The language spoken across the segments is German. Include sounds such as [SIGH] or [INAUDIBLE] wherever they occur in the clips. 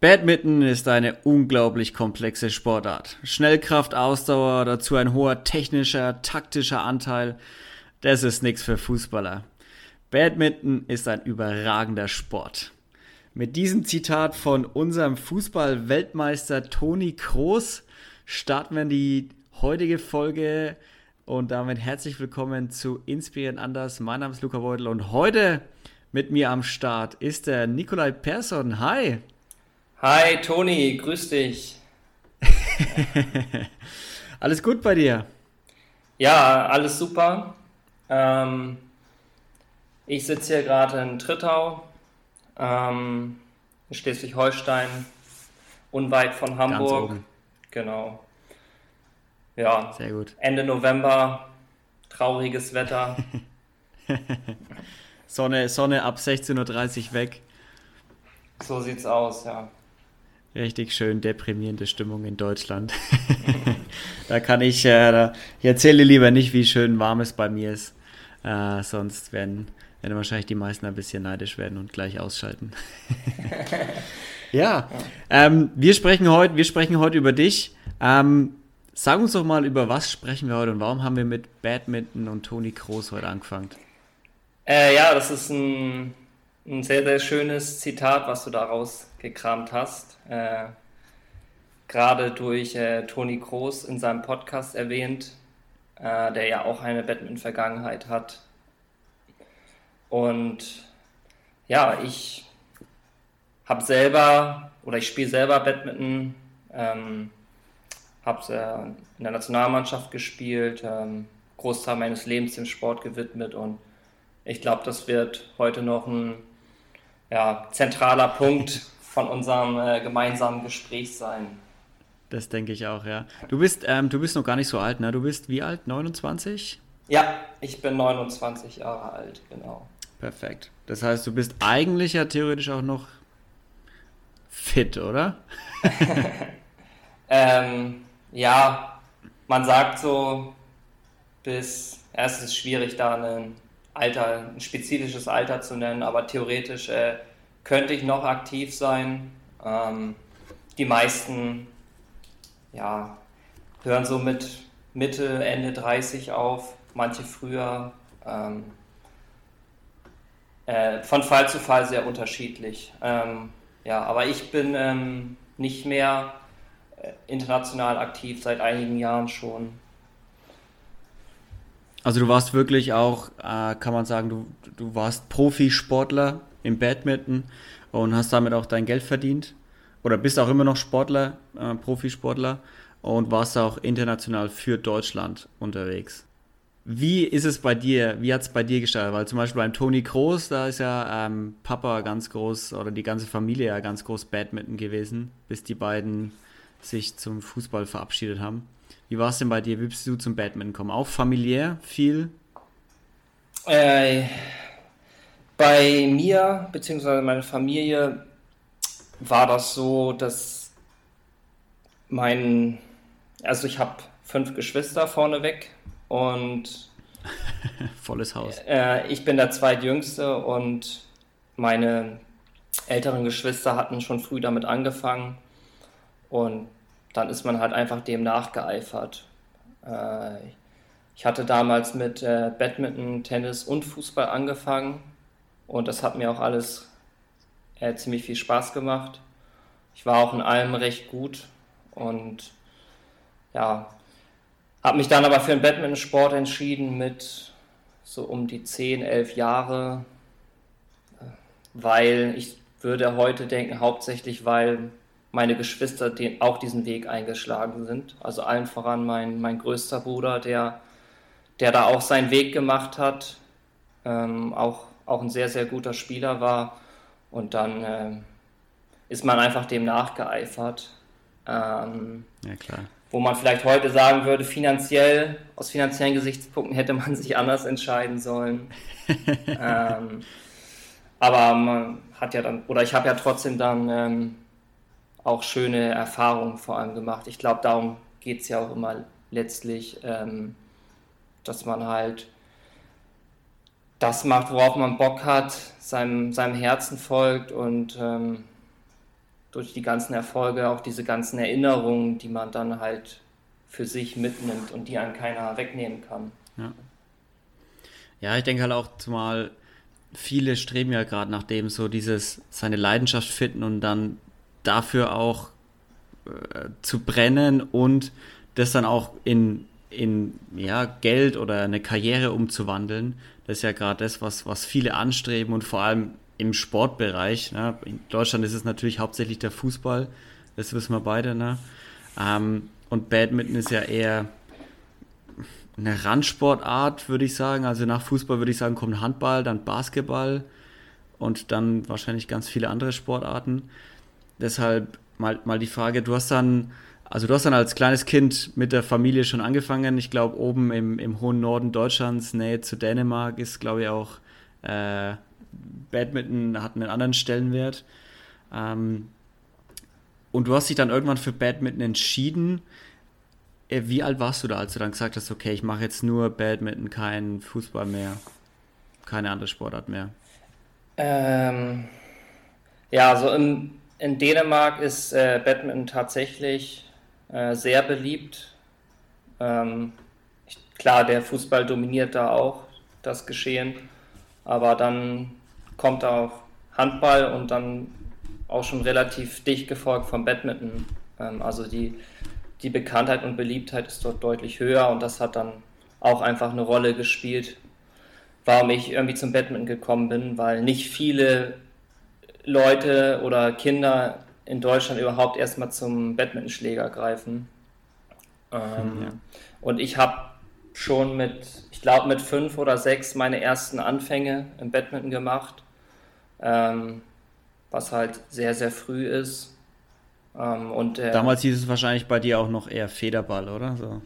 Badminton ist eine unglaublich komplexe Sportart. Schnellkraft, Ausdauer, dazu ein hoher technischer, taktischer Anteil. Das ist nichts für Fußballer. Badminton ist ein überragender Sport. Mit diesem Zitat von unserem Fußball-Weltmeister Toni Kroos starten wir die heutige Folge und damit herzlich willkommen zu Inspirieren Anders. Mein Name ist Luca Beutel und heute mit mir am Start ist der Nikolai Persson. Hi! Hi Toni, grüß dich. [LAUGHS] alles gut bei dir? Ja, alles super. Ähm, ich sitze hier gerade in Trittau, ähm, in Schleswig-Holstein, unweit von Hamburg. Genau. Ja, sehr gut. Ende November, trauriges Wetter. [LAUGHS] Sonne, Sonne ab 16.30 Uhr weg. So sieht's aus, ja. Richtig schön deprimierende Stimmung in Deutschland. [LAUGHS] da kann ich, äh, da, ich erzähle lieber nicht, wie schön warm es bei mir ist. Äh, sonst werden, werden wahrscheinlich die meisten ein bisschen neidisch werden und gleich ausschalten. [LAUGHS] ja, ähm, wir sprechen heute, wir sprechen heute über dich. Ähm, sag uns doch mal, über was sprechen wir heute und warum haben wir mit Badminton und Toni Kroos heute angefangen? Äh, ja, das ist ein, ein sehr, sehr schönes Zitat, was du daraus gekramt hast äh, gerade durch äh, Toni Kroos in seinem Podcast erwähnt, äh, der ja auch eine Badminton-Vergangenheit hat. Und ja, ich habe selber oder ich spiele selber Badminton, ähm, habe äh, in der Nationalmannschaft gespielt, ähm, Großteil meines Lebens dem Sport gewidmet und ich glaube, das wird heute noch ein ja, zentraler Punkt von unserem äh, gemeinsamen Gespräch sein. Das denke ich auch, ja. Du bist, ähm, du bist noch gar nicht so alt, ne? Du bist wie alt? 29? Ja, ich bin 29 Jahre alt, genau. Perfekt. Das heißt, du bist eigentlich ja theoretisch auch noch fit, oder? [LAUGHS] ähm, ja, man sagt so, bis, ja, es ist schwierig, da ein Alter, ein spezifisches Alter zu nennen, aber theoretisch äh, könnte ich noch aktiv sein. Ähm, die meisten ja, hören so mit Mitte, Ende 30 auf, manche früher. Ähm, äh, von Fall zu Fall sehr unterschiedlich. Ähm, ja, aber ich bin ähm, nicht mehr äh, international aktiv seit einigen Jahren schon. Also du warst wirklich auch, äh, kann man sagen, du, du warst Profisportler im Badminton und hast damit auch dein Geld verdient. Oder bist auch immer noch Sportler, äh, Profisportler und warst auch international für Deutschland unterwegs. Wie ist es bei dir? Wie hat es bei dir gestartet? Weil zum Beispiel beim Toni Kroos, da ist ja ähm, Papa ganz groß oder die ganze Familie ja ganz groß Badminton gewesen, bis die beiden sich zum Fußball verabschiedet haben. Wie war es denn bei dir? Wie bist du zum Badminton gekommen? Auch familiär viel? Äh, bei mir bzw. meiner Familie war das so, dass mein, also ich habe fünf Geschwister vorneweg und [LAUGHS] volles Haus. Äh, ich bin der zweitjüngste und meine älteren Geschwister hatten schon früh damit angefangen und dann ist man halt einfach dem nachgeeifert. Äh, ich hatte damals mit äh, Badminton, Tennis und Fußball angefangen und das hat mir auch alles äh, ziemlich viel Spaß gemacht. Ich war auch in allem recht gut und ja, habe mich dann aber für den Badminton-Sport entschieden mit so um die 10, 11 Jahre, weil ich würde heute denken, hauptsächlich weil meine Geschwister den, auch diesen Weg eingeschlagen sind. Also allen voran mein, mein größter Bruder, der, der da auch seinen Weg gemacht hat, ähm, auch auch ein sehr, sehr guter Spieler war. Und dann äh, ist man einfach dem nachgeeifert. Ähm, ja, klar. Wo man vielleicht heute sagen würde, finanziell, aus finanziellen Gesichtspunkten hätte man [LAUGHS] sich anders entscheiden sollen. [LAUGHS] ähm, aber man hat ja dann, oder ich habe ja trotzdem dann ähm, auch schöne Erfahrungen vor allem gemacht. Ich glaube, darum geht es ja auch immer letztlich, ähm, dass man halt das macht, worauf man Bock hat, seinem, seinem Herzen folgt und ähm, durch die ganzen Erfolge auch diese ganzen Erinnerungen, die man dann halt für sich mitnimmt und die einem keiner wegnehmen kann. Ja, ja ich denke halt auch zumal viele streben ja gerade nach dem so dieses seine Leidenschaft finden und dann dafür auch äh, zu brennen und das dann auch in, in ja, Geld oder eine Karriere umzuwandeln. Das ist ja gerade das, was, was viele anstreben und vor allem im Sportbereich. Ne? In Deutschland ist es natürlich hauptsächlich der Fußball, das wissen wir beide. Ne? Ähm, und Badminton ist ja eher eine Randsportart, würde ich sagen. Also nach Fußball würde ich sagen, kommt Handball, dann Basketball und dann wahrscheinlich ganz viele andere Sportarten. Deshalb mal, mal die Frage, du hast dann, also du hast dann als kleines Kind mit der Familie schon angefangen. Ich glaube, oben im, im hohen Norden Deutschlands, Nähe zu Dänemark, ist, glaube ich, auch äh, Badminton hat einen anderen Stellenwert. Ähm, und du hast dich dann irgendwann für Badminton entschieden. Äh, wie alt warst du da, als du dann gesagt hast, okay, ich mache jetzt nur Badminton, kein Fußball mehr, keine andere Sportart mehr? Ähm, ja, also in, in Dänemark ist äh, Badminton tatsächlich äh, sehr beliebt. Ähm, ich, klar, der Fußball dominiert da auch das Geschehen, aber dann kommt auch Handball und dann auch schon relativ dicht gefolgt vom Badminton. Ähm, also die, die Bekanntheit und Beliebtheit ist dort deutlich höher und das hat dann auch einfach eine Rolle gespielt, warum ich irgendwie zum Badminton gekommen bin, weil nicht viele Leute oder Kinder in Deutschland überhaupt erstmal zum Badmintonschläger greifen. Ähm, ja. Und ich habe schon mit, ich glaube mit fünf oder sechs meine ersten Anfänge im Badminton gemacht ähm, was halt sehr, sehr früh ist. Ähm, und Damals hieß es wahrscheinlich bei dir auch noch eher Federball, oder? So.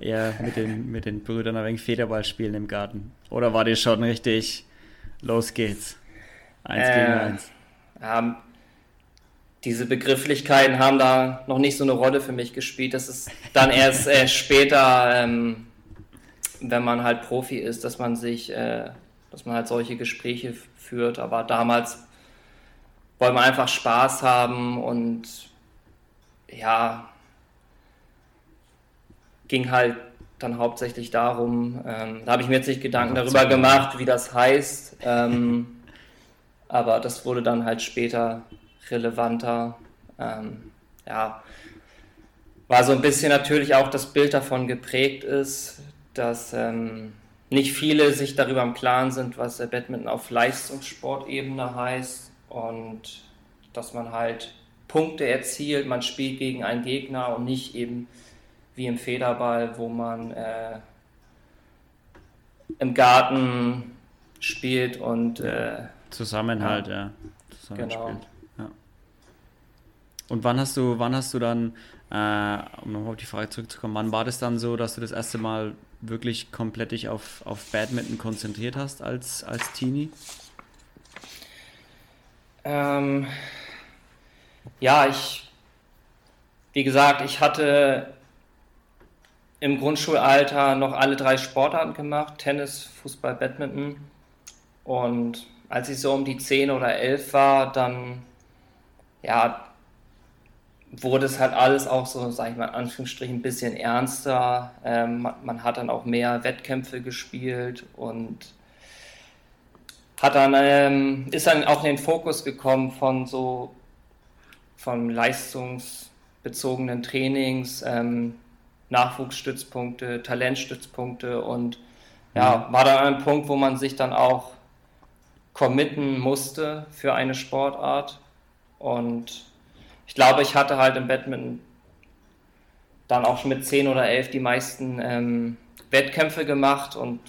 Eher mit den, [LAUGHS] mit den Brüdern ein wenig Federball spielen im Garten. Oder war dir schon richtig, los geht's? Eins äh, gegen eins. Ähm, diese Begrifflichkeiten haben da noch nicht so eine Rolle für mich gespielt. Das ist dann erst äh, später, ähm, wenn man halt Profi ist, dass man sich, äh, dass man halt solche Gespräche führt. Aber damals wollen wir einfach Spaß haben und ja, ging halt dann hauptsächlich darum, ähm, da habe ich mir jetzt nicht Gedanken darüber gemacht, wie das heißt, ähm, aber das wurde dann halt später relevanter. Ähm, ja, war so ein bisschen natürlich auch das Bild davon geprägt ist, dass ähm, nicht viele sich darüber im Klaren sind, was der Badminton auf Leistungssportebene heißt und dass man halt Punkte erzielt, man spielt gegen einen Gegner und nicht eben wie im Federball, wo man äh, im Garten spielt und äh, Zusammenhalt, ja. ja. Zusammen genau. Ja. Und wann hast du, wann hast du dann, äh, um nochmal auf die Frage zurückzukommen, wann war das dann so, dass du das erste Mal wirklich komplett dich auf, auf Badminton konzentriert hast als, als Teenie? Ähm, ja, ich, wie gesagt, ich hatte im Grundschulalter noch alle drei Sportarten gemacht: Tennis, Fußball, Badminton. Und als ich so um die 10 oder 11 war, dann ja, wurde es halt alles auch so, sag ich mal, in Anführungsstrichen ein bisschen ernster. Ähm, man, man, hat dann auch mehr Wettkämpfe gespielt und hat dann, ähm, ist dann auch in den Fokus gekommen von so, von leistungsbezogenen Trainings, ähm, Nachwuchsstützpunkte, Talentstützpunkte und ja, mhm. war dann ein Punkt, wo man sich dann auch committen musste für eine Sportart und ich glaube, ich hatte halt im Badminton dann auch schon mit 10 oder 11 die meisten ähm, Wettkämpfe gemacht und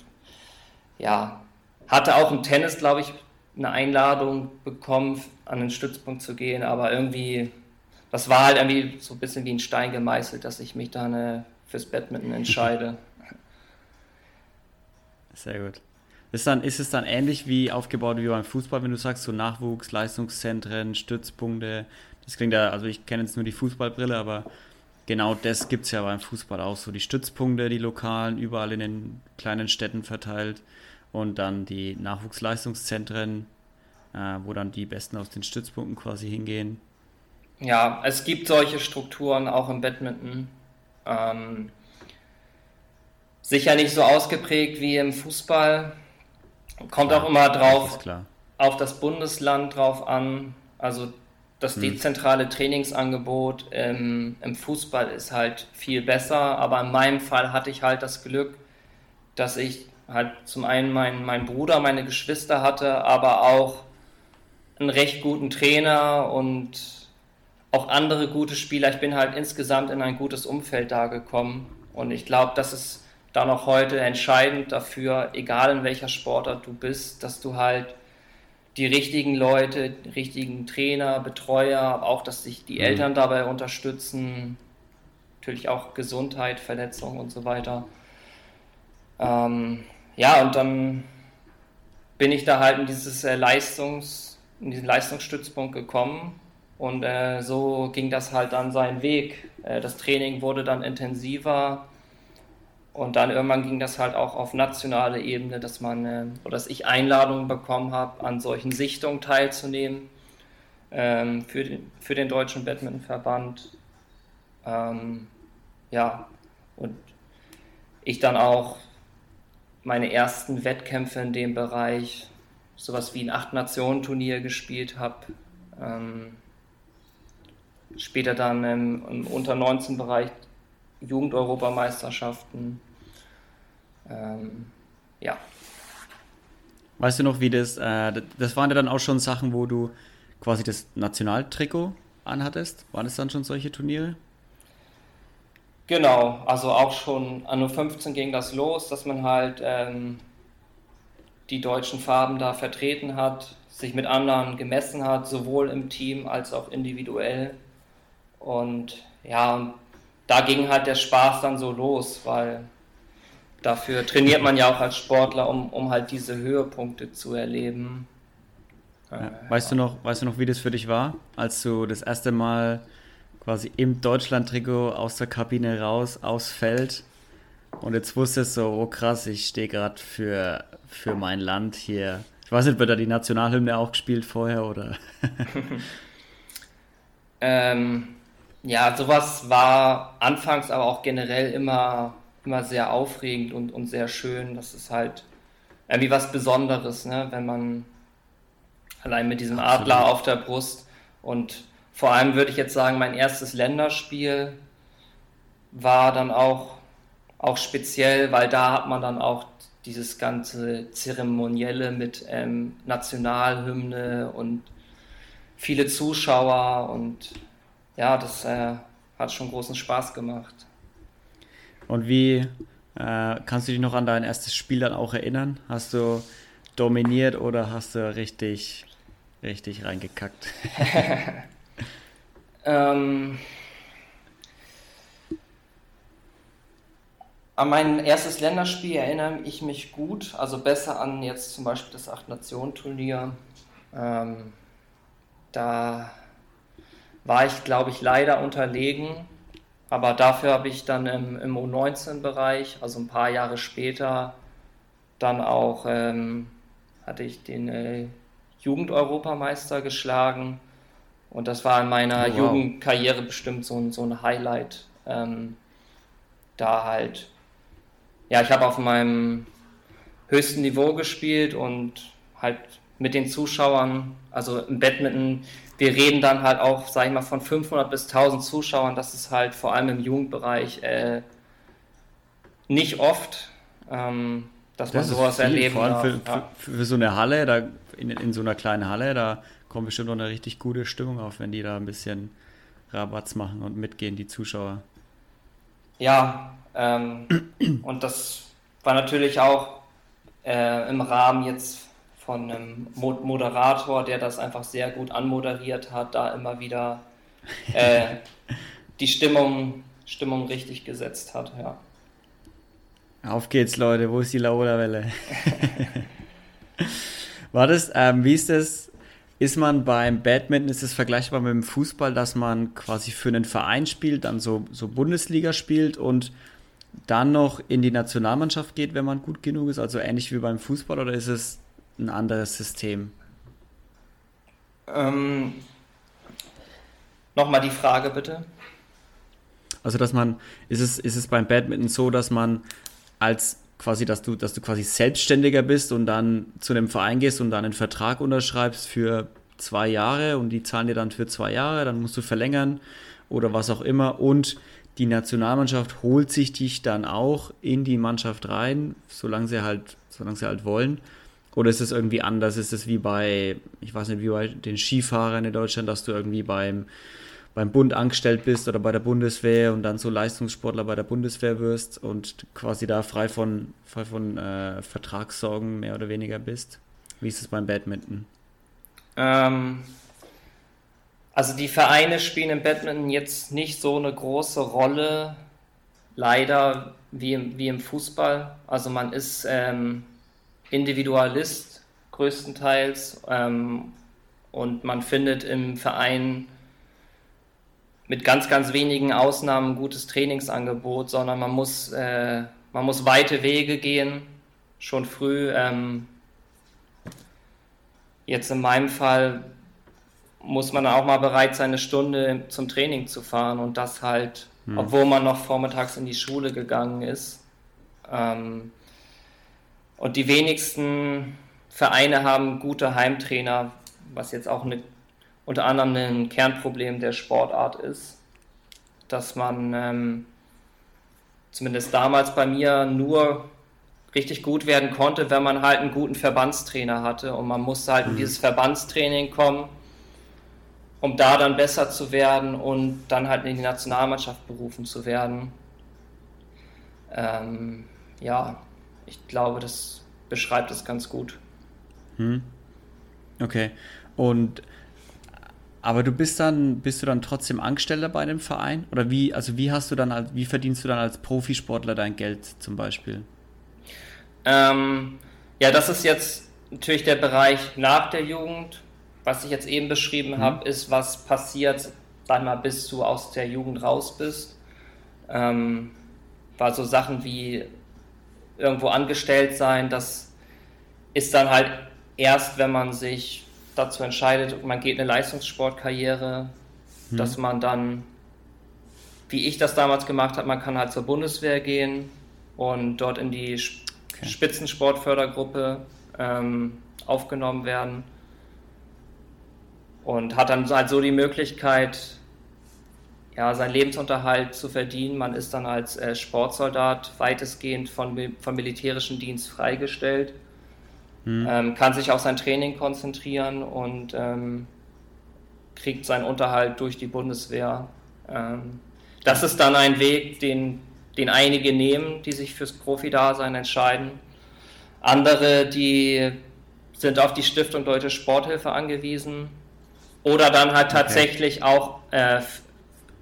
ja, hatte auch im Tennis, glaube ich, eine Einladung bekommen, an den Stützpunkt zu gehen, aber irgendwie, das war halt irgendwie so ein bisschen wie ein Stein gemeißelt, dass ich mich dann äh, fürs Badminton entscheide. Sehr gut. Ist, dann, ist es dann ähnlich wie aufgebaut wie beim Fußball, wenn du sagst, so Nachwuchs, Leistungszentren, Stützpunkte, das klingt ja, also ich kenne jetzt nur die Fußballbrille, aber genau das gibt es ja beim Fußball auch so. Die Stützpunkte, die lokalen, überall in den kleinen Städten verteilt und dann die Nachwuchsleistungszentren, äh, wo dann die Besten aus den Stützpunkten quasi hingehen. Ja, es gibt solche Strukturen auch im Badminton. Ähm, sicher nicht so ausgeprägt wie im Fußball. Kommt auch immer drauf auf das Bundesland drauf an. Also das hm. dezentrale Trainingsangebot im, im, Fußball ist halt viel besser, aber in meinem Fall hatte ich halt das Glück, dass ich halt zum einen meinen mein Bruder, meine Geschwister hatte, aber auch einen recht guten Trainer und auch andere gute Spieler. Ich bin halt insgesamt in ein gutes Umfeld da gekommen und ich glaube, das ist dann auch heute entscheidend dafür, egal in welcher Sportart du bist, dass du halt die richtigen Leute, die richtigen Trainer, Betreuer, auch, dass sich die mhm. Eltern dabei unterstützen. Natürlich auch Gesundheit, Verletzungen und so weiter. Ähm, ja, und dann bin ich da halt in dieses äh, Leistungs, in diesen Leistungsstützpunkt gekommen und äh, so ging das halt dann seinen Weg. Äh, das Training wurde dann intensiver und dann irgendwann ging das halt auch auf nationale Ebene, dass man äh, oder dass ich Einladungen bekommen habe, an solchen Sichtungen teilzunehmen ähm, für, den, für den Deutschen Badmintonverband. Ähm, ja, und ich dann auch meine ersten Wettkämpfe in dem Bereich, sowas wie ein Acht-Nationen-Turnier gespielt habe. Ähm, später dann im, im Unter-19-Bereich Jugendeuropameisterschaften. Ähm, ja. Weißt du noch, wie das, äh, das waren ja dann auch schon Sachen, wo du quasi das Nationaltrikot anhattest? Waren das dann schon solche Turniere? Genau, also auch schon an nur 15 ging das los, dass man halt ähm, die deutschen Farben da vertreten hat, sich mit anderen gemessen hat, sowohl im Team als auch individuell. Und ja, da ging halt der Spaß dann so los, weil dafür trainiert man ja auch als Sportler, um, um halt diese Höhepunkte zu erleben. Ja. Weißt du noch, weißt du noch, wie das für dich war, als du das erste Mal quasi im Deutschland-Trikot aus der Kabine raus, aufs Feld und jetzt wusstest du, oh krass, ich stehe gerade für, für mein Land hier. Ich weiß nicht, wird da die Nationalhymne auch gespielt vorher oder? [LAUGHS] ähm, ja, sowas war anfangs, aber auch generell immer, immer sehr aufregend und, und sehr schön. Das ist halt irgendwie was Besonderes, ne? wenn man allein mit diesem Absolut. Adler auf der Brust und vor allem würde ich jetzt sagen, mein erstes Länderspiel war dann auch, auch speziell, weil da hat man dann auch dieses ganze Zeremonielle mit ähm, Nationalhymne und viele Zuschauer und ja, das äh, hat schon großen Spaß gemacht. Und wie äh, kannst du dich noch an dein erstes Spiel dann auch erinnern? Hast du dominiert oder hast du richtig, richtig reingekackt? [LAUGHS] ähm, an mein erstes Länderspiel erinnere ich mich gut, also besser an jetzt zum Beispiel das Acht-Nationen-Turnier. Ähm, da war ich, glaube ich, leider unterlegen. Aber dafür habe ich dann im, im U19-Bereich, also ein paar Jahre später, dann auch ähm, hatte ich den äh, Jugendeuropameister geschlagen. Und das war in meiner oh, wow. Jugendkarriere bestimmt so ein, so ein Highlight. Ähm, da halt, ja, ich habe auf meinem höchsten Niveau gespielt und halt mit den Zuschauern, also im Badminton wir reden dann halt auch, sag ich mal, von 500 bis 1000 Zuschauern. Das ist halt vor allem im Jugendbereich äh, nicht oft, ähm, dass das man sowas viel, erleben Vor allem für, ja. für, für, so eine Halle, da in, in so einer kleinen Halle, da kommt bestimmt noch eine richtig gute Stimmung auf, wenn die da ein bisschen Rabatz machen und mitgehen, die Zuschauer. Ja, ähm, und das war natürlich auch äh, im Rahmen jetzt von einem Moderator, der das einfach sehr gut anmoderiert hat, da immer wieder äh, [LAUGHS] die Stimmung, Stimmung richtig gesetzt hat, ja. Auf geht's, Leute, wo ist die Laola-Welle? [LAUGHS] War das, ähm, wie ist das, ist man beim Badminton, ist es vergleichbar mit dem Fußball, dass man quasi für einen Verein spielt, dann so, so Bundesliga spielt und dann noch in die Nationalmannschaft geht, wenn man gut genug ist, also ähnlich wie beim Fußball, oder ist es ein anderes System? Ähm, Nochmal die Frage bitte. Also dass man, ist es, ist es beim Badminton so, dass man als quasi, dass du, dass du quasi selbstständiger bist und dann zu einem Verein gehst und dann einen Vertrag unterschreibst für zwei Jahre und die zahlen dir dann für zwei Jahre, dann musst du verlängern oder was auch immer und die Nationalmannschaft holt sich dich dann auch in die Mannschaft rein, solange sie halt, solange sie halt wollen. Oder ist es irgendwie anders? Ist es wie bei, ich weiß nicht, wie bei den Skifahrern in Deutschland, dass du irgendwie beim, beim Bund angestellt bist oder bei der Bundeswehr und dann so Leistungssportler bei der Bundeswehr wirst und quasi da frei von, frei von äh, Vertragssorgen mehr oder weniger bist? Wie ist es beim Badminton? Ähm, also die Vereine spielen im Badminton jetzt nicht so eine große Rolle, leider wie im, wie im Fußball. Also man ist ähm, Individualist größtenteils ähm, und man findet im Verein mit ganz, ganz wenigen Ausnahmen ein gutes Trainingsangebot, sondern man muss, äh, man muss weite Wege gehen, schon früh. Ähm, jetzt in meinem Fall muss man auch mal bereit sein, eine Stunde zum Training zu fahren und das halt, hm. obwohl man noch vormittags in die Schule gegangen ist. Ähm, und die wenigsten Vereine haben gute Heimtrainer, was jetzt auch eine, unter anderem ein Kernproblem der Sportart ist, dass man ähm, zumindest damals bei mir nur richtig gut werden konnte, wenn man halt einen guten Verbandstrainer hatte und man musste halt mhm. in dieses Verbandstraining kommen um da dann besser zu werden und dann halt in die Nationalmannschaft berufen zu werden. Ähm, ja, ich glaube, das beschreibt es ganz gut. Hm. Okay. Und aber du bist dann, bist du dann trotzdem Angestellter bei einem Verein? Oder wie, also wie hast du dann, wie verdienst du dann als Profisportler dein Geld zum Beispiel? Ähm, ja, das ist jetzt natürlich der Bereich nach der Jugend was ich jetzt eben beschrieben mhm. habe, ist, was passiert, sag mal, bis du aus der Jugend raus bist. Ähm, war so Sachen wie irgendwo angestellt sein, das ist dann halt erst, wenn man sich dazu entscheidet, man geht eine Leistungssportkarriere, mhm. dass man dann, wie ich das damals gemacht habe, man kann halt zur Bundeswehr gehen und dort in die okay. Spitzensportfördergruppe ähm, aufgenommen werden und hat dann halt so die Möglichkeit, ja, seinen Lebensunterhalt zu verdienen. Man ist dann als äh, Sportsoldat weitestgehend von, vom militärischen Dienst freigestellt, hm. ähm, kann sich auf sein Training konzentrieren und ähm, kriegt seinen Unterhalt durch die Bundeswehr. Ähm, das ist dann ein Weg, den, den einige nehmen, die sich fürs Profi-Dasein entscheiden. Andere, die sind auf die Stiftung Deutsche Sporthilfe angewiesen, oder dann halt tatsächlich okay. auch äh,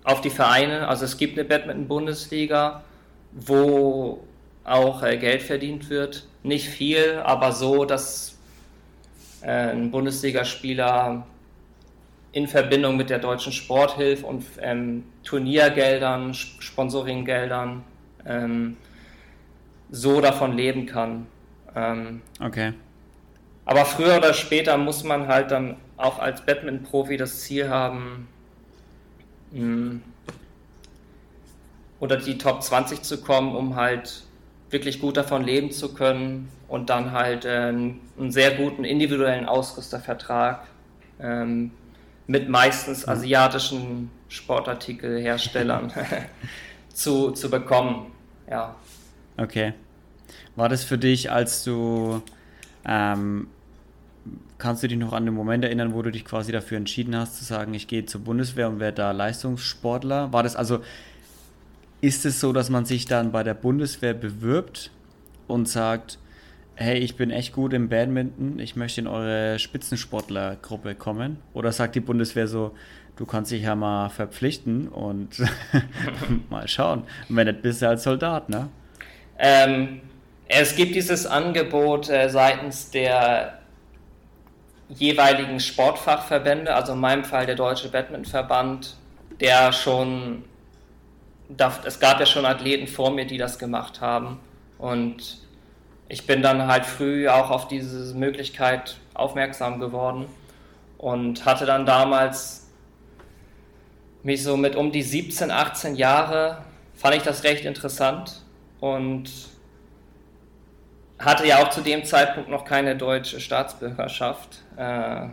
auf die Vereine. Also es gibt eine Badminton-Bundesliga, wo auch äh, Geld verdient wird. Nicht viel, aber so, dass äh, ein Bundesligaspieler in Verbindung mit der deutschen Sporthilfe und ähm, Turniergeldern, Sponsoringgeldern ähm, so davon leben kann. Ähm, okay. Aber früher oder später muss man halt dann auch als Badminton-Profi das Ziel haben, mh, unter die Top 20 zu kommen, um halt wirklich gut davon leben zu können und dann halt äh, einen sehr guten individuellen Ausrüstervertrag ähm, mit meistens asiatischen Sportartikelherstellern [LAUGHS] zu, zu bekommen. Ja. Okay. War das für dich, als du ähm, Kannst du dich noch an den Moment erinnern, wo du dich quasi dafür entschieden hast, zu sagen, ich gehe zur Bundeswehr und werde da Leistungssportler? War das also, ist es so, dass man sich dann bei der Bundeswehr bewirbt und sagt, hey, ich bin echt gut im Badminton, ich möchte in eure Spitzensportlergruppe kommen? Oder sagt die Bundeswehr so, du kannst dich ja mal verpflichten und [LAUGHS] mal schauen. Wenn nicht, bist du als Soldat, ne? Ähm, es gibt dieses Angebot äh, seitens der jeweiligen Sportfachverbände, also in meinem Fall der Deutsche Badmintonverband, der schon, es gab ja schon Athleten vor mir, die das gemacht haben. Und ich bin dann halt früh auch auf diese Möglichkeit aufmerksam geworden und hatte dann damals mich so mit um die 17, 18 Jahre fand ich das recht interessant und hatte ja auch zu dem Zeitpunkt noch keine deutsche Staatsbürgerschaft. Äh,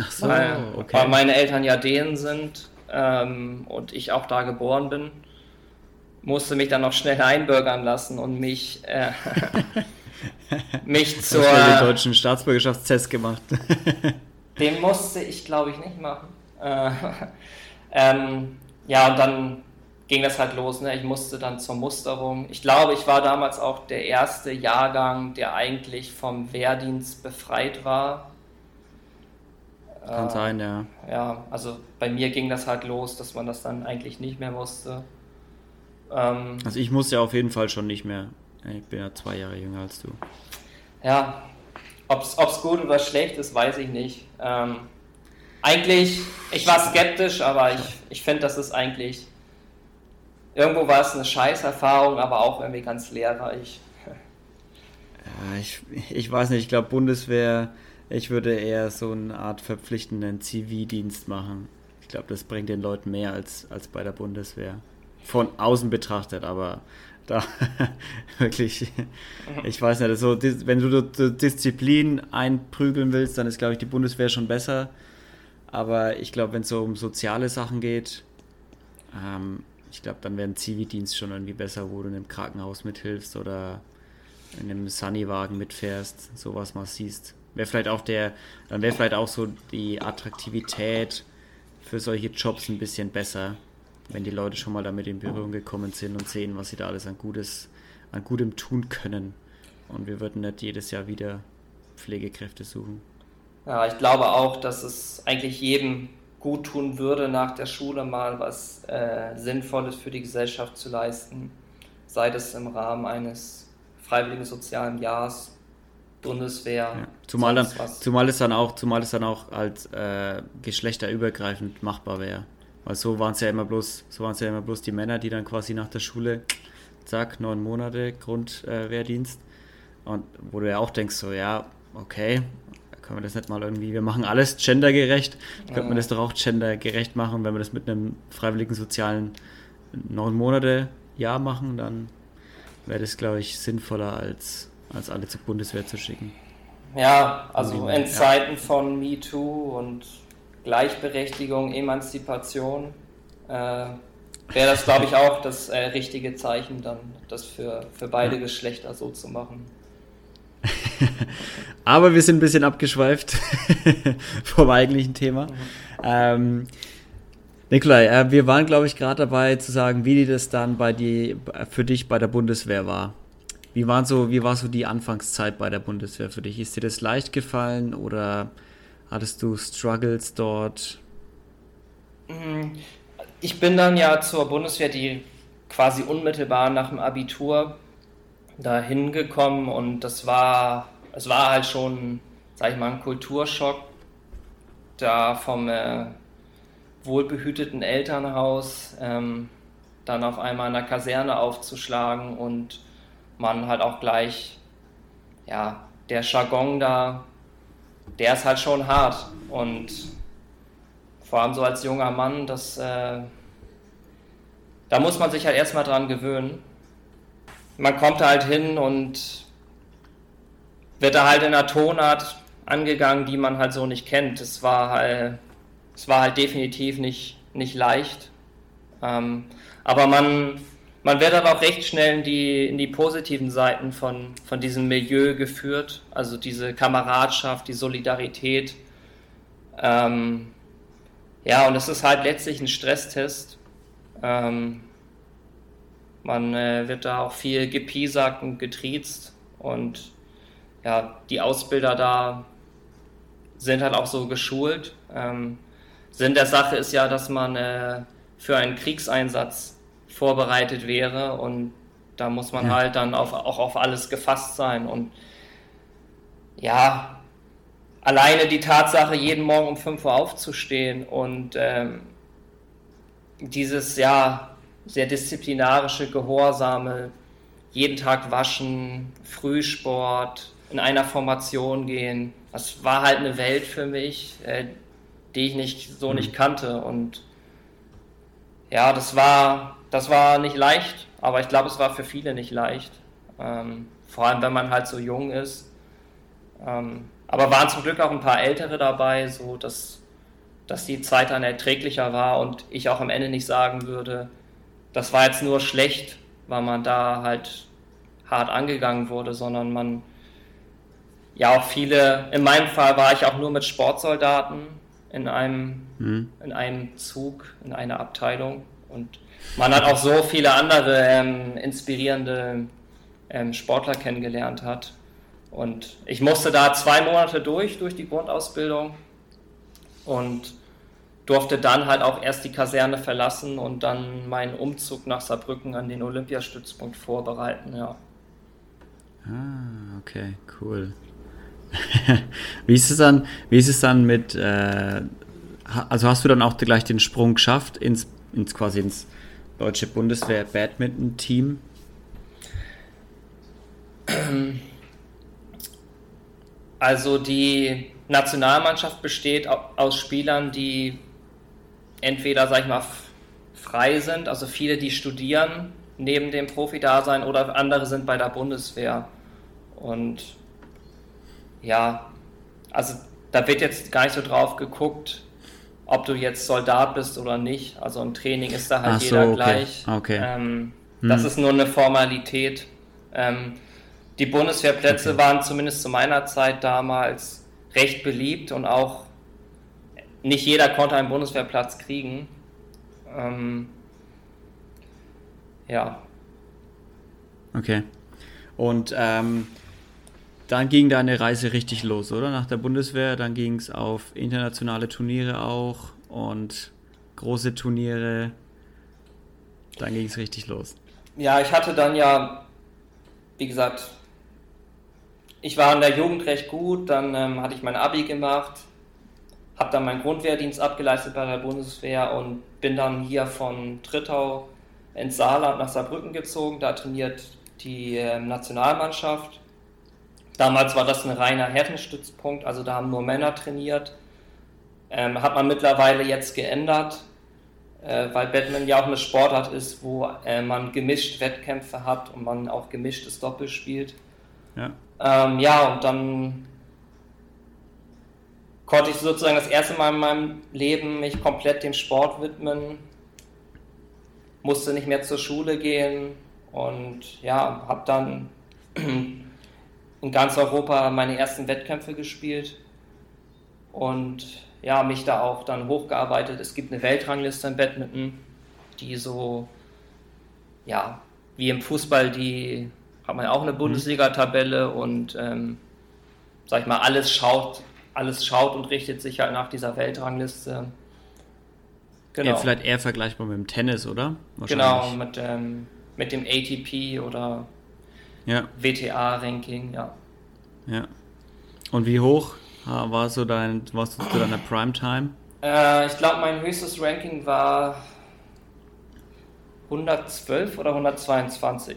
Ach so, weil, okay. weil meine Eltern ja Dänen sind ähm, und ich auch da geboren bin, musste mich dann noch schnell einbürgern lassen und mich, äh, [LAUGHS] mich zur... Den deutschen Staatsbürgerschaftstest gemacht? den musste ich, glaube ich, nicht machen. Äh, [LAUGHS] ähm, ja, und dann ging das halt los. Ne? Ich musste dann zur Musterung. Ich glaube, ich war damals auch der erste Jahrgang, der eigentlich vom Wehrdienst befreit war. Kann äh, sein, ja. Ja, also bei mir ging das halt los, dass man das dann eigentlich nicht mehr musste. Ähm, also ich musste ja auf jeden Fall schon nicht mehr. Ich bin ja zwei Jahre jünger als du. Ja, ob es gut oder schlecht ist, weiß ich nicht. Ähm, eigentlich, ich war skeptisch, aber ich, ich finde, das ist eigentlich irgendwo war es eine Scheißerfahrung, aber auch irgendwie ganz lehrreich. Ja, ich, ich weiß nicht, ich glaube Bundeswehr, ich würde eher so eine Art verpflichtenden Zivildienst machen. Ich glaube, das bringt den Leuten mehr als, als bei der Bundeswehr. Von außen betrachtet, aber da [LAUGHS] wirklich, ich weiß nicht, so, wenn du Disziplin einprügeln willst, dann ist, glaube ich, die Bundeswehr schon besser. Aber ich glaube, wenn es so um soziale Sachen geht, ähm, ich glaube, dann wäre ein Zivildienst schon irgendwie besser, wo du in einem Krankenhaus mithilfst oder in einem Sunnywagen mitfährst, sowas mal siehst. Wäre vielleicht auch der, dann wäre vielleicht auch so die Attraktivität für solche Jobs ein bisschen besser, wenn die Leute schon mal damit in Berührung gekommen sind und sehen, was sie da alles an Gutes, an Gutem tun können. Und wir würden nicht jedes Jahr wieder Pflegekräfte suchen. Ja, ich glaube auch, dass es eigentlich jedem gut tun würde, nach der Schule mal was äh, Sinnvolles für die Gesellschaft zu leisten, sei es im Rahmen eines freiwilligen sozialen Jahres, Bundeswehr. Ja. Zumal, dann, zumal, es dann auch, zumal es dann auch als äh, geschlechterübergreifend machbar wäre. Weil so waren es ja immer bloß, so waren es ja immer bloß die Männer, die dann quasi nach der Schule, zack, neun Monate Grundwehrdienst. Äh, und wo du ja auch denkst, so ja, okay, können wir das nicht mal irgendwie, wir machen alles gendergerecht, ja. könnte man das doch auch gendergerecht machen, wenn wir das mit einem freiwilligen sozialen neun Monate Jahr machen, dann wäre das, glaube ich, sinnvoller, als, als alle zur Bundeswehr zu schicken. Ja, also in Zeiten von MeToo und Gleichberechtigung, Emanzipation äh, wäre das, glaube ich, auch das äh, richtige Zeichen, dann das für, für beide. Geschlechter so zu machen. [LAUGHS] Aber wir sind ein bisschen abgeschweift [LAUGHS] vom eigentlichen Thema. Mhm. Ähm, Nikolai, äh, wir waren, glaube ich, gerade dabei zu sagen, wie das dann bei die, für dich bei der Bundeswehr war. Wie, waren so, wie war so die Anfangszeit bei der Bundeswehr für dich? Ist dir das leicht gefallen oder hattest du Struggles dort? Mhm. Ich bin dann ja zur Bundeswehr, die quasi unmittelbar nach dem Abitur da hingekommen und das war, es war halt schon, sag ich mal, ein Kulturschock, da vom äh, wohlbehüteten Elternhaus ähm, dann auf einmal in der Kaserne aufzuschlagen und man halt auch gleich, ja, der Jargon da, der ist halt schon hart und vor allem so als junger Mann, das, äh, da muss man sich halt erstmal dran gewöhnen man kommt halt hin und wird da halt in einer Tonart angegangen, die man halt so nicht kennt. Es war halt, es war halt definitiv nicht, nicht leicht. Ähm, aber man, man wird aber auch recht schnell in die, in die positiven Seiten von, von diesem Milieu geführt. Also diese Kameradschaft, die Solidarität. Ähm, ja, und es ist halt letztlich ein Stresstest. Ähm, man äh, wird da auch viel gepiesackt und getriezt und ja, die Ausbilder da sind halt auch so geschult. Ähm, Sinn der Sache ist ja, dass man äh, für einen Kriegseinsatz vorbereitet wäre und da muss man ja. halt dann auf, auch auf alles gefasst sein und ja, alleine die Tatsache, jeden Morgen um 5 Uhr aufzustehen und ähm, dieses, ja, sehr disziplinarische, gehorsame, jeden Tag waschen, Frühsport, in einer Formation gehen. Das war halt eine Welt für mich, äh, die ich nicht so mhm. nicht kannte. Und Ja, das war, das war nicht leicht, aber ich glaube, es war für viele nicht leicht. Ähm, vor allem, wenn man halt so jung ist. Ähm, aber waren zum Glück auch ein paar Ältere dabei, so dass, dass die Zeit dann erträglicher war und ich auch am Ende nicht sagen würde, das war jetzt nur schlecht, weil man da halt hart angegangen wurde, sondern man, ja auch viele, in meinem Fall war ich auch nur mit Sportsoldaten in einem, mhm. in einem Zug, in einer Abteilung und man hat auch so viele andere ähm, inspirierende ähm, Sportler kennengelernt hat. Und ich musste da zwei Monate durch, durch die Grundausbildung und durfte dann halt auch erst die Kaserne verlassen und dann meinen Umzug nach Saarbrücken an den Olympiastützpunkt vorbereiten, ja. Ah, okay, cool. [LAUGHS] wie ist es dann, wie ist es dann mit, äh, also hast du dann auch gleich den Sprung geschafft ins, ins quasi ins deutsche Bundeswehr Badminton Team? Also die Nationalmannschaft besteht aus Spielern, die entweder, sag ich mal, frei sind, also viele, die studieren neben dem Profi-Dasein oder andere sind bei der Bundeswehr. Und ja, also da wird jetzt gar nicht so drauf geguckt, ob du jetzt Soldat bist oder nicht. Also im Training ist da halt so, jeder okay. gleich. Okay. Ähm, hm. Das ist nur eine Formalität. Ähm, die Bundeswehrplätze okay. waren zumindest zu meiner Zeit damals recht beliebt und auch nicht jeder konnte einen Bundeswehrplatz kriegen. Ähm, ja. Okay. Und ähm, dann ging deine Reise richtig los, oder? Nach der Bundeswehr, dann ging es auf internationale Turniere auch und große Turniere. Dann ging es richtig los. Ja, ich hatte dann ja, wie gesagt, ich war in der Jugend recht gut, dann ähm, hatte ich mein Abi gemacht, habe dann meinen Grundwehrdienst abgeleistet bei der Bundeswehr und bin dann hier von Trittau ins Saarland nach Saarbrücken gezogen. Da trainiert die äh, Nationalmannschaft. Damals war das ein reiner Herrenstützpunkt, also da haben nur Männer trainiert. Ähm, hat man mittlerweile jetzt geändert, äh, weil Batman ja auch eine Sportart ist, wo äh, man gemischt Wettkämpfe hat und man auch gemischtes Doppel spielt. Ja. Ähm, ja, und dann konnte ich sozusagen das erste Mal in meinem Leben mich komplett dem Sport widmen, musste nicht mehr zur Schule gehen und ja, habe dann [CLEARS THROAT] in ganz Europa meine ersten Wettkämpfe gespielt und ja, mich da auch dann hochgearbeitet. Es gibt eine Weltrangliste im Badminton, die so, ja, wie im Fußball die hat man ja auch eine mhm. Bundesliga-Tabelle und ähm, sag ich mal, alles schaut, alles schaut und richtet sich halt nach dieser Weltrangliste. Genau. Ja, vielleicht eher vergleichbar mit dem Tennis, oder? Genau, mit, ähm, mit dem ATP oder ja. WTA-Ranking, ja. Ja. Und wie hoch war so dein, warst du zu deiner Primetime? Äh, ich glaube, mein höchstes Ranking war 112 oder 122.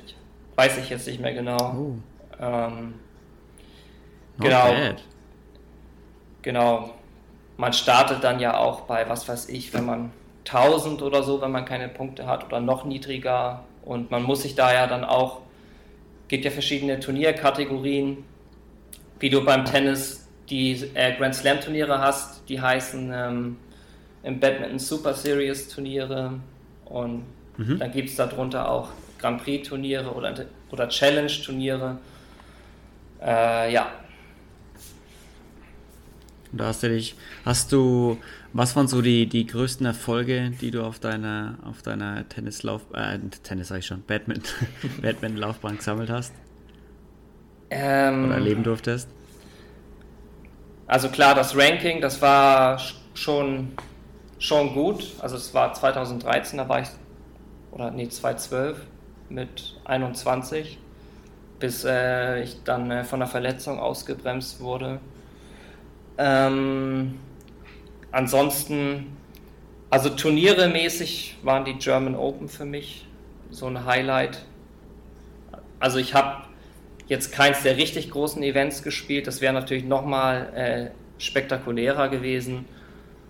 Weiß ich jetzt nicht mehr genau. Oh. Ähm, genau. Bad. Genau. Man startet dann ja auch bei, was weiß ich, wenn man 1000 oder so, wenn man keine Punkte hat oder noch niedriger. Und man muss sich da ja dann auch, gibt ja verschiedene Turnierkategorien, wie du beim Tennis die äh, Grand Slam Turniere hast, die heißen ähm, im Badminton Super Series Turniere und mhm. dann gibt es darunter auch Grand Prix-Turniere oder, oder Challenge-Turniere. Äh, ja. Da hast du dich, hast du, was waren so die, die größten Erfolge, die du auf deiner, auf deiner Tennislauf, äh, Tennis sag ich schon, Badminton, [LAUGHS] Badminton-Laufbahn gesammelt hast? Ähm, Oder erleben durftest? Also klar, das Ranking, das war schon, schon gut. Also es war 2013, da war ich, oder nee, 2012 mit 21, bis äh, ich dann äh, von der Verletzung ausgebremst wurde. Ähm, ansonsten, also Turniere mäßig waren die German Open für mich so ein Highlight. Also ich habe jetzt keins der richtig großen Events gespielt, das wäre natürlich nochmal äh, spektakulärer gewesen.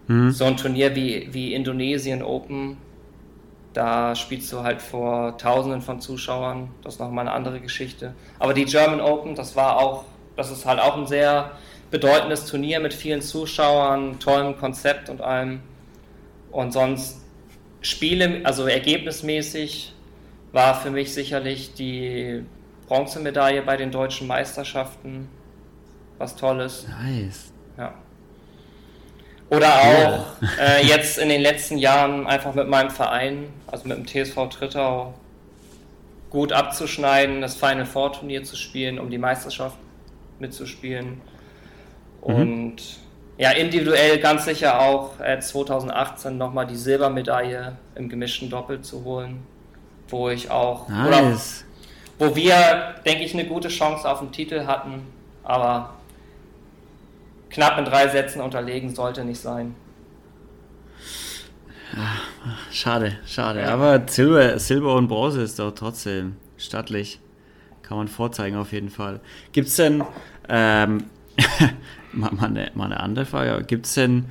Mhm. So ein Turnier wie, wie Indonesien Open Da spielst du halt vor Tausenden von Zuschauern. Das ist nochmal eine andere Geschichte. Aber die German Open, das war auch, das ist halt auch ein sehr bedeutendes Turnier mit vielen Zuschauern, tollem Konzept und allem. Und sonst Spiele, also ergebnismäßig, war für mich sicherlich die Bronzemedaille bei den deutschen Meisterschaften was Tolles. Nice. Ja. Oder auch ja. äh, jetzt in den letzten Jahren einfach mit meinem Verein, also mit dem TSV Trittau, gut abzuschneiden, das Final Four Turnier zu spielen, um die Meisterschaft mitzuspielen. Mhm. Und ja, individuell ganz sicher auch äh, 2018 nochmal die Silbermedaille im gemischten Doppel zu holen, wo ich auch, nice. oder, wo wir, denke ich, eine gute Chance auf den Titel hatten, aber knapp in drei Sätzen unterlegen sollte nicht sein. Schade, schade. Aber Silber, Silber und Bronze ist doch trotzdem stattlich. Kann man vorzeigen auf jeden Fall. Gibt es denn, ähm, [LAUGHS] mal, eine, mal eine andere Frage, gibt es denn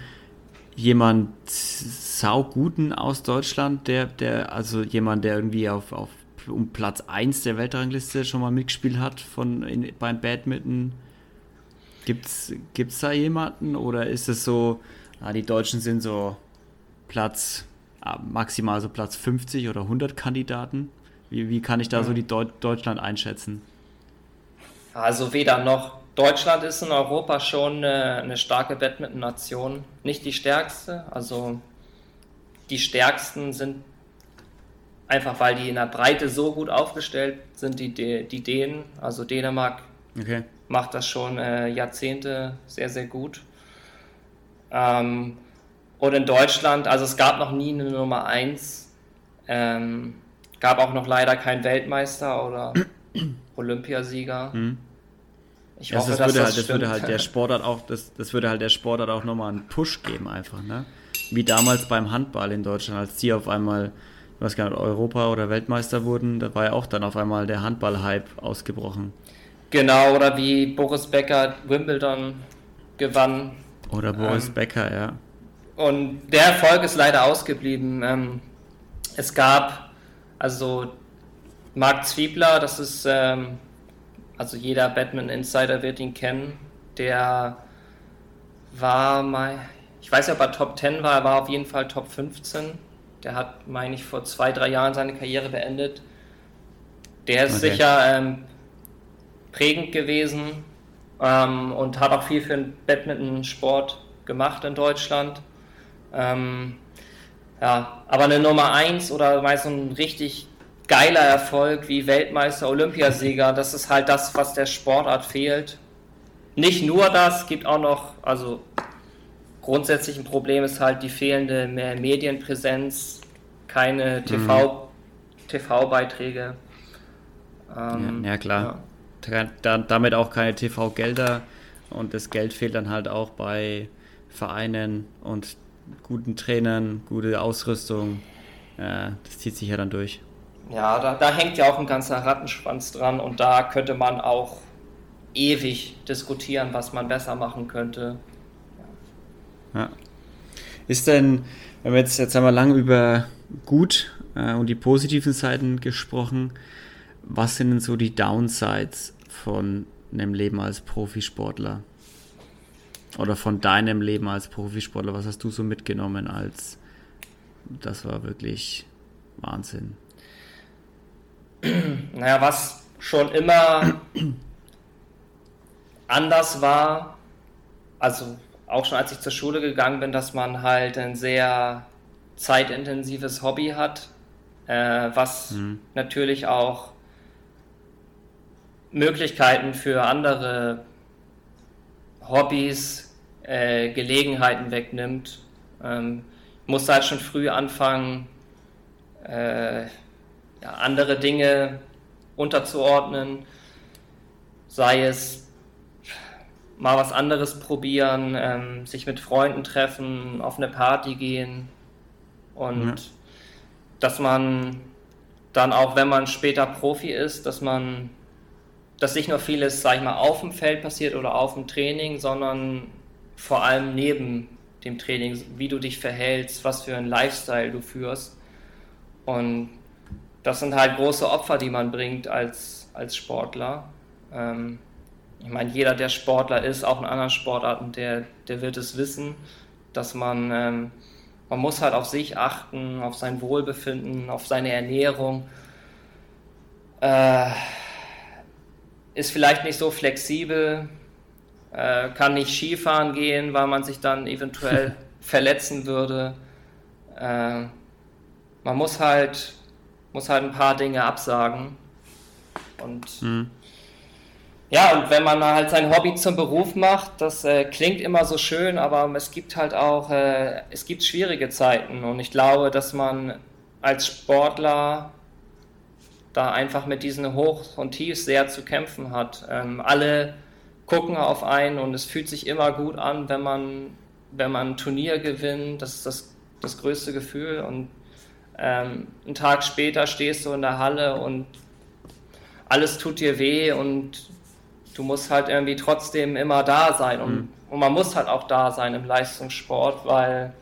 jemand sauguten aus Deutschland, der, der, also jemand, der irgendwie auf, auf um Platz 1 der Weltrangliste schon mal mitgespielt hat von in, beim Badminton? Gibt's, gibt's da jemanden oder ist es so, ah, die Deutschen sind so Platz, ah, maximal so Platz 50 oder 100 Kandidaten? Wie, wie kann ich da so die Deu Deutschland einschätzen? Also weder noch. Deutschland ist in Europa schon eine, eine starke Badminton-Nation. Nicht die stärkste. Also die stärksten sind einfach, weil die in der Breite so gut aufgestellt sind, die, die Dänen. Also Dänemark okay macht das schon äh, Jahrzehnte sehr, sehr gut. Ähm, und in Deutschland, also es gab noch nie eine Nummer 1, ähm, gab auch noch leider keinen Weltmeister oder [CLEARS THROAT] Olympiasieger. Mhm. Ich hoffe, das, würde, das, halt, das würde halt der Sportart auch, das, das würde halt der Sportart auch nochmal einen Push geben, einfach, ne? Wie damals beim Handball in Deutschland, als die auf einmal, ich weiß gar nicht, Europa oder Weltmeister wurden, da war ja auch dann auf einmal der Handball-Hype ausgebrochen. Genau, oder wie Boris Becker Wimbledon gewann. Oder Boris ähm, Becker, ja. Und der Erfolg ist leider ausgeblieben. Ähm, es gab, also Marc Zwiebler, das ist, ähm, also jeder Batman-Insider wird ihn kennen, der war mal, ich weiß nicht, ob er Top 10 war, er war auf jeden Fall Top 15. Der hat, meine ich, vor zwei, drei Jahren seine Karriere beendet. Der ist okay. sicher ähm, prägend gewesen ähm, und hat auch viel für den Badminton-Sport gemacht in Deutschland. Ähm, ja, aber eine Nummer 1 oder mal so ein richtig geiler Erfolg wie Weltmeister, Olympiasieger, das ist halt das, was der Sportart fehlt. Nicht nur das, gibt auch noch, also grundsätzlich ein Problem ist halt die fehlende mehr Medienpräsenz, keine TV, mhm. TV-Beiträge. Ähm, ja, ja, klar. Ja damit auch keine TV-Gelder und das Geld fehlt dann halt auch bei Vereinen und guten Trainern, gute Ausrüstung. Ja, das zieht sich ja dann durch. Ja, da, da hängt ja auch ein ganzer Rattenschwanz dran und da könnte man auch ewig diskutieren, was man besser machen könnte. Ja. Ist denn, wenn wir jetzt, jetzt haben wir lange über gut äh, und die positiven Seiten gesprochen, was sind denn so die Downsides von einem Leben als Profisportler? Oder von deinem Leben als Profisportler? Was hast du so mitgenommen als das war wirklich Wahnsinn? [CLEARS THROAT] Naja, was schon immer anders war, also auch schon als ich zur Schule gegangen bin, dass man halt ein sehr zeitintensives Hobby hat, äh, was mhm. natürlich auch Möglichkeiten für andere Hobbys, äh, Gelegenheiten wegnimmt. Ähm, musste halt schon früh anfangen, äh, ja, andere Dinge unterzuordnen, sei es mal was anderes probieren, ähm, sich mit Freunden treffen, auf eine Party gehen und ja. dass man dann auch, wenn man später Profi ist, dass man dass nicht nur vieles, sag ich mal, auf dem Feld passiert oder auf dem Training, sondern vor allem neben dem Training, wie du dich verhältst, was für ein Lifestyle du führst. Und das sind halt große Opfer, die man bringt als, als Sportler. Ähm, ich meine, jeder, der Sportler ist, auch in anderen Sportarten, der, der wird es wissen, dass man, ähm, man muss halt auf sich achten, auf sein Wohlbefinden, auf seine Ernährung. Äh, ist vielleicht nicht so flexibel, äh, kann nicht Skifahren gehen, weil man sich dann eventuell [LAUGHS] verletzen würde. Äh, man muss halt, muss halt ein paar Dinge absagen. Und mhm. ja, und wenn man halt sein Hobby zum Beruf macht, das äh, klingt immer so schön, aber es gibt halt auch, äh, es gibt schwierige Zeiten. Und ich glaube, dass man als Sportler da einfach mit diesen Hoch und Tiefs sehr zu kämpfen hat. Ähm, alle gucken auf einen und es fühlt sich immer gut an, wenn man, wenn man ein Turnier gewinnt. Das ist das, das größte Gefühl. Und ähm, einen Tag später stehst du in der Halle und alles tut dir weh und du musst halt irgendwie trotzdem immer da sein. Und, mhm. und man muss halt auch da sein im Leistungssport, weil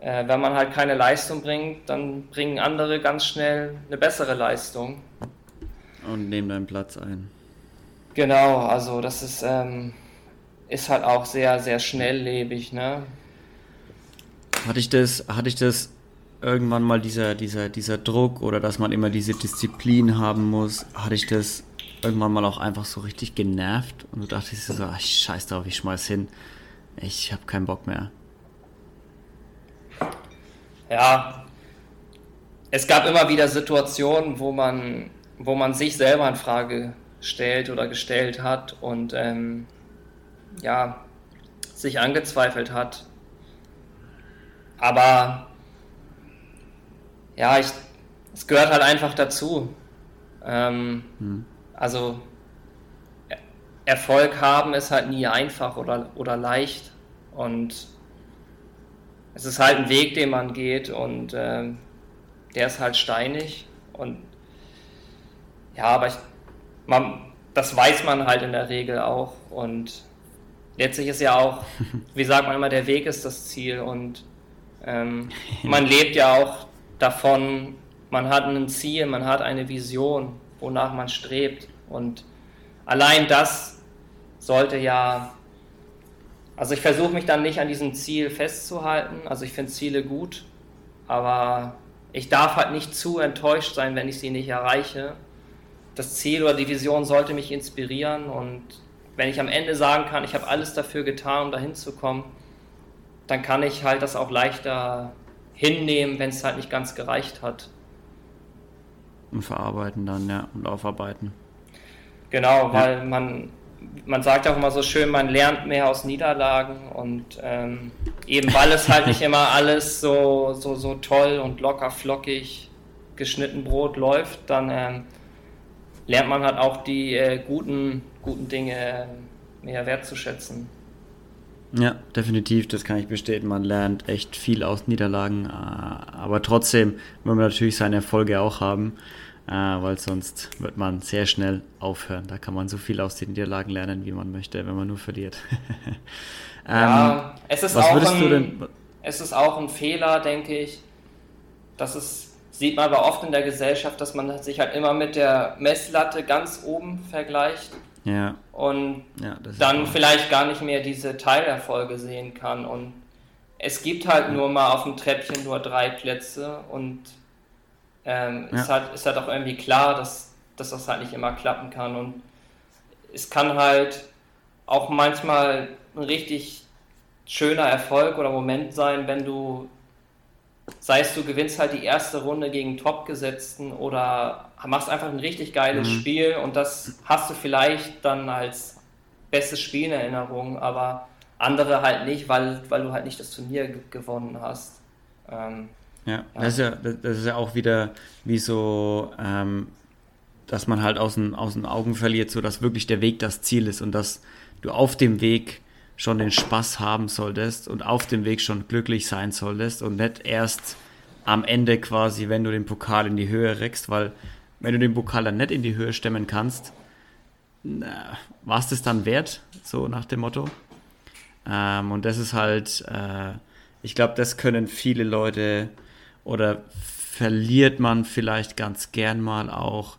äh, wenn man halt keine Leistung bringt, dann bringen andere ganz schnell eine bessere Leistung. Und nehmen deinen Platz ein. Genau, also das ist, ähm, ist halt auch sehr, sehr schnelllebig, ne? Hatte ich das, hatte ich das irgendwann mal dieser, dieser, dieser Druck oder dass man immer diese Disziplin haben muss, hatte ich das irgendwann mal auch einfach so richtig genervt und du dachtest so, ach, scheiß drauf, ich schmeiß hin. Ich habe keinen Bock mehr ja, es gab immer wieder Situationen, wo man, wo man sich selber in Frage stellt oder gestellt hat und ähm, ja, sich angezweifelt hat. Aber ja, ich, es gehört halt einfach dazu. Ähm, hm. Also Erfolg haben ist halt nie einfach oder, oder leicht. Und es ist halt ein Weg, den man geht und äh, der ist halt steinig und ja, aber ich, man, das weiß man halt in der Regel auch und letztlich ist ja auch, [LAUGHS] wie sagt man immer, der Weg ist das Ziel und ähm, [LAUGHS] man lebt ja auch davon, man hat ein Ziel, man hat eine Vision, wonach man strebt und allein das sollte ja also ich versuche mich dann nicht an diesem Ziel festzuhalten. Also ich finde Ziele gut, aber ich darf halt nicht zu enttäuscht sein, wenn ich sie nicht erreiche. Das Ziel oder die Vision sollte mich inspirieren und wenn ich am Ende sagen kann, ich habe alles dafür getan, um dahin zu kommen, dann kann ich halt das auch leichter hinnehmen, wenn es halt nicht ganz gereicht hat. Und verarbeiten dann, ja, und aufarbeiten. Genau, weil man man sagt auch immer so schön, man lernt mehr aus Niederlagen und ähm, eben weil es halt nicht [LAUGHS] immer alles so, so, so toll und locker flockig geschnitten Brot läuft, dann ähm, lernt man halt auch die äh, guten, guten Dinge äh, mehr wertzuschätzen. Ja, definitiv, das kann ich bestätigen. Man lernt echt viel aus Niederlagen, äh, aber trotzdem wollen wir natürlich seine Erfolge auch haben äh, weil sonst wird man sehr schnell aufhören. Da kann man so viel aus den Niederlagen lernen, wie man möchte, wenn man nur verliert. [LAUGHS] ähm, ja, es ist, auch ein, es ist auch ein Fehler, denke ich. Das ist, sieht man aber oft in der Gesellschaft, dass man sich halt immer mit der Messlatte ganz oben vergleicht. Ja. Und ja, dann vielleicht gar nicht mehr diese Teilerfolge sehen kann. Und es gibt halt nur mal auf dem Treppchen nur drei Plätze und ähm, ja. ist, halt, ist halt auch irgendwie klar, dass, dass das halt nicht immer klappen kann. Und es kann halt auch manchmal ein richtig schöner Erfolg oder Moment sein, wenn du, sei es du gewinnst halt die erste Runde gegen Topgesetzten oder machst einfach ein richtig geiles mhm. Spiel und das hast du vielleicht dann als bestes Spiel in Erinnerung, aber andere halt nicht, weil, weil du halt nicht das Turnier gewonnen hast. Ähm, ja, das ist ja, das ist ja auch wieder wie so, ähm, dass man halt aus den, aus den Augen verliert, so dass wirklich der Weg das Ziel ist und dass du auf dem Weg schon den Spaß haben solltest und auf dem Weg schon glücklich sein solltest und nicht erst am Ende quasi, wenn du den Pokal in die Höhe reckst, weil wenn du den Pokal dann nicht in die Höhe stemmen kannst, war es das dann wert, so nach dem Motto. Ähm, und das ist halt, äh, ich glaube, das können viele Leute oder verliert man vielleicht ganz gern mal auch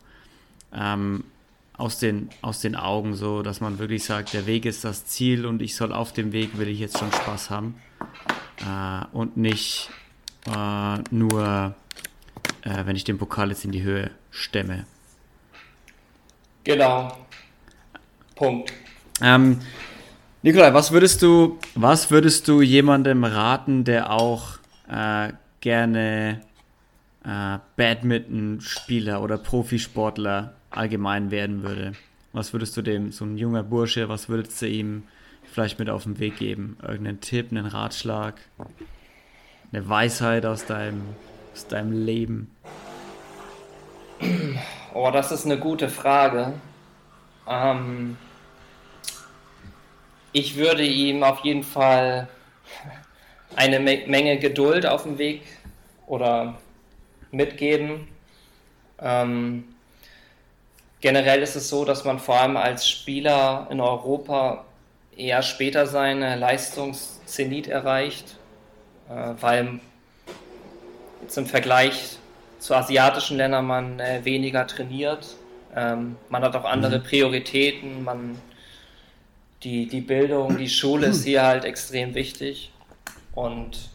ähm, aus, den, aus den Augen, so dass man wirklich sagt, der Weg ist das Ziel und ich soll auf dem Weg, will ich jetzt schon Spaß haben äh, und nicht äh, nur, äh, wenn ich den Pokal jetzt in die Höhe stemme. Genau. Punkt. Ähm, Nikolai, was würdest du, was würdest du jemandem raten, der auch äh, gerne äh, Badminton-Spieler oder Profisportler allgemein werden würde? Was würdest du dem, so ein junger Bursche, was würdest du ihm vielleicht mit auf den Weg geben? Irgendeinen Tipp, einen Ratschlag, eine Weisheit aus deinem, aus deinem Leben? Oh, das ist eine gute Frage. Ähm, ich würde ihm auf jeden Fall eine Menge Geduld auf dem Weg oder mitgeben. Ähm, generell ist es so, dass man vor allem als Spieler in Europa eher später seine Leistungszenit erreicht, äh, weil im Vergleich zu asiatischen Ländern man äh, weniger trainiert. Ähm, man hat auch andere mhm. Prioritäten, man die, die Bildung, die Schule ist hier halt extrem wichtig. Und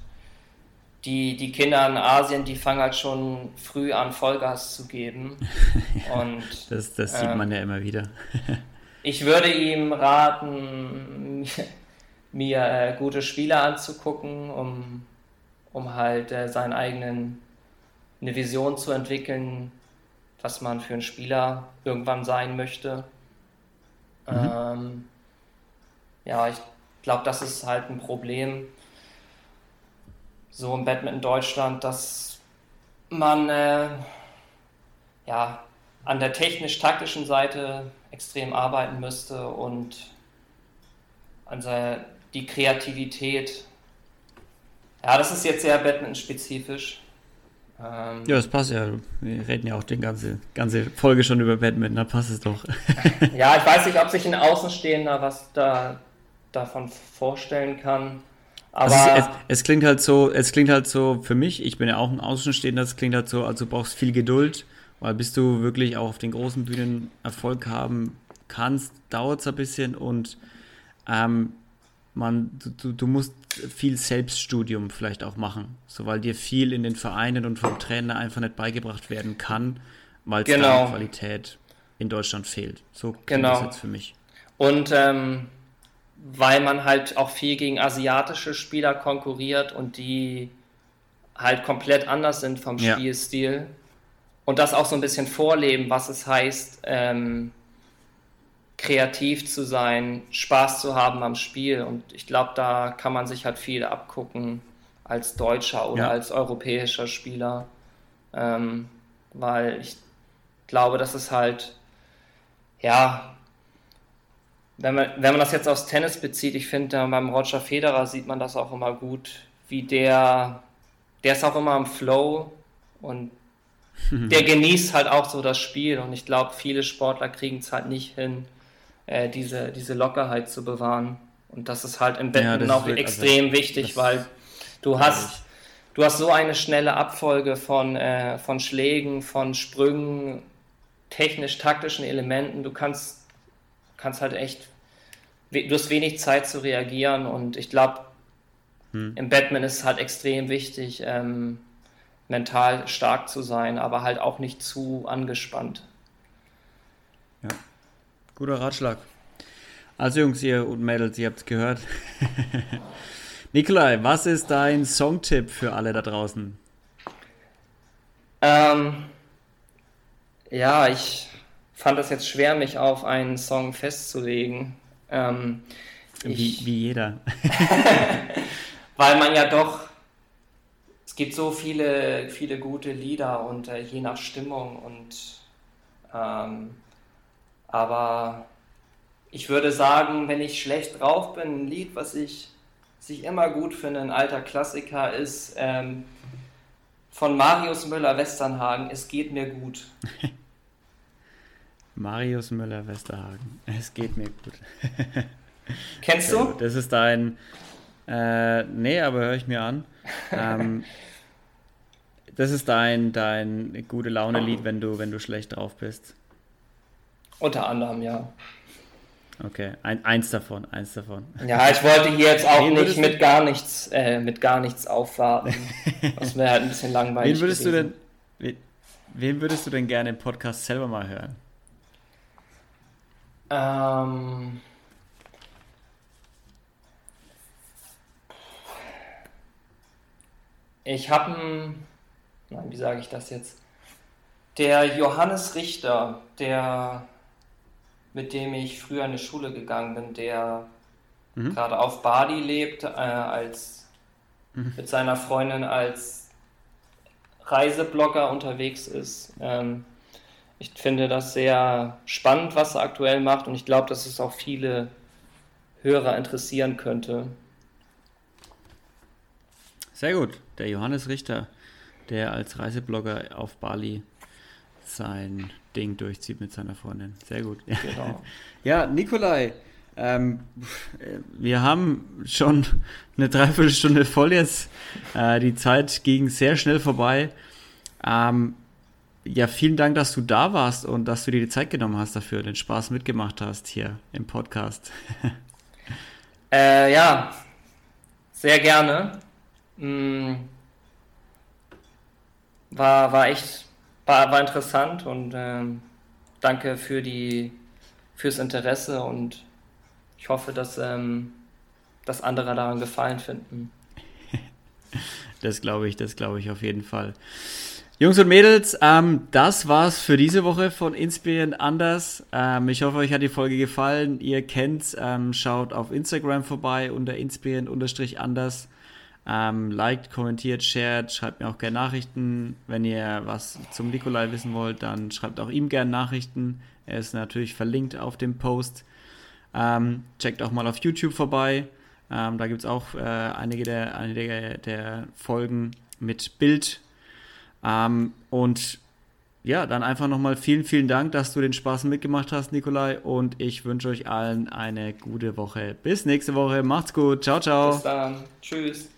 die, die Kinder in Asien, die fangen halt schon früh an, Vollgas zu geben. [LAUGHS] Und, das, das sieht ähm, man ja immer wieder. [LAUGHS] ich würde ihm raten, mir, mir äh, gute Spiele anzugucken, um, um halt äh, seinen eigenen eine Vision zu entwickeln, was man für einen Spieler irgendwann sein möchte. Mhm. Ähm, ja, ich glaube, das ist halt ein Problem so im Badminton Deutschland, dass man äh, ja, an der technisch-taktischen Seite extrem arbeiten müsste und an der, die Kreativität. Ja, das ist jetzt sehr Badminton-spezifisch. Ähm, ja, das passt ja. Wir reden ja auch die ganze, ganze Folge schon über Badminton, da passt es doch. [LAUGHS] ja, ich weiß nicht, ob sich ein Außenstehender was da davon vorstellen kann. Aber also es, es, klingt halt so, es klingt halt so für mich, ich bin ja auch ein Außenstehender, es klingt halt so, also du brauchst viel Geduld, weil bis du wirklich auch auf den großen Bühnen Erfolg haben kannst, dauert es ein bisschen und ähm, man, du, du musst viel Selbststudium vielleicht auch machen, so weil dir viel in den Vereinen und vom Trainer einfach nicht beigebracht werden kann, weil es genau. Qualität in Deutschland fehlt. So genau. das jetzt für mich. Und ähm, weil man halt auch viel gegen asiatische Spieler konkurriert und die halt komplett anders sind vom ja. Spielstil und das auch so ein bisschen vorleben, was es heißt, ähm, kreativ zu sein, Spaß zu haben am Spiel. Und ich glaube, da kann man sich halt viel abgucken als deutscher oder ja. als europäischer Spieler, ähm, weil ich glaube, das ist halt ja wenn man, wenn man das jetzt aufs Tennis bezieht, ich finde, beim Roger Federer sieht man das auch immer gut, wie der, der ist auch immer im Flow und [LAUGHS] der genießt halt auch so das Spiel. Und ich glaube, viele Sportler kriegen es halt nicht hin, äh, diese, diese Lockerheit zu bewahren. Und das ist halt im Betten ja, auch extrem also, wichtig, weil du hast, du hast so eine schnelle Abfolge von, äh, von Schlägen, von Sprüngen, technisch-taktischen Elementen. Du kannst kannst halt echt, du hast wenig Zeit zu reagieren und ich glaube, hm. im Batman ist es halt extrem wichtig, ähm, mental stark zu sein, aber halt auch nicht zu angespannt. Ja, guter Ratschlag. Also Jungs ihr und Mädels, ihr habt es gehört. [LAUGHS] Nikolai, was ist dein Songtipp für alle da draußen? Ähm, ja, ich fand es jetzt schwer, mich auf einen Song festzulegen. Ähm, wie, ich, wie jeder. [LAUGHS] weil man ja doch, es gibt so viele, viele gute Lieder und äh, je nach Stimmung und ähm, aber ich würde sagen, wenn ich schlecht drauf bin, ein Lied, was ich sich immer gut finde, ein alter Klassiker ist ähm, von Marius Müller-Westernhagen, Es geht mir gut. [LAUGHS] Marius Müller-Westerhagen. Es geht mir gut. [LAUGHS] Kennst du? Das ist dein. Äh, nee, aber höre ich mir an. Ähm, [LAUGHS] das ist dein, dein gute Laune-Lied, wenn du, wenn du schlecht drauf bist. Unter anderem, ja. Okay, Ein, eins davon, eins davon. Ja, ich wollte hier jetzt auch nicht mit gar nichts, äh, mit gar nichts aufwarten. [LAUGHS] Das wäre halt ein bisschen langweilig. Wen würdest gewesen. du denn, wen würdest du denn gerne im Podcast selber mal hören? Ähm. Ich habe einen, nein, wie sage ich das jetzt? Der Johannes Richter, der mit dem ich früher in die Schule gegangen bin, der mhm. gerade auf Bali lebt, äh, als mhm. mit seiner Freundin als Reiseblogger unterwegs ist. Ähm, ich finde das sehr spannend, was er aktuell macht und ich glaube, dass es auch viele Hörer interessieren könnte. Sehr gut. Der Johannes Richter, der als Reiseblogger auf Bali sein Ding durchzieht mit seiner Freundin. Sehr gut. [LAUGHS] Genau. ja, Nikolai, ähm, wir haben schon eine Dreiviertelstunde voll jetzt. Äh, die Zeit ging sehr schnell vorbei. Ähm, ja, vielen Dank, dass du da warst und dass du dir die Zeit genommen hast dafür, den Spaß mitgemacht hast hier im Podcast. [LAUGHS] äh, ja, sehr gerne. Mm. War, war echt war, war interessant und ähm, danke für die, fürs Interesse und ich hoffe, dass, ähm, dass andere daran Gefallen finden. [LAUGHS] Das glaube ich, das glaube ich auf jeden Fall. Jungs und Mädels, ähm, das war's für diese Woche von Inspirieren anders. Ähm, ich hoffe, euch hat die Folge gefallen. Ihr kennt, ähm, schaut auf Instagram vorbei unter inspirieren-anders. Ähm, liked, kommentiert, shared, schreibt mir auch gerne Nachrichten. Wenn ihr was zum Nikolai wissen wollt, dann schreibt auch ihm gerne Nachrichten. Er ist natürlich verlinkt auf dem Post. Ähm, checkt auch mal auf YouTube vorbei. Ähm, da gibt es auch äh, einige, der, einige der Folgen mit Bild. Ähm, und ja, dann einfach nochmal vielen, vielen Dank, dass du den Spaß mitgemacht hast, Nikolai. Und ich wünsche euch allen eine gute Woche. Bis nächste Woche. Macht's gut. Ciao, ciao. Bis dann. Tschüss.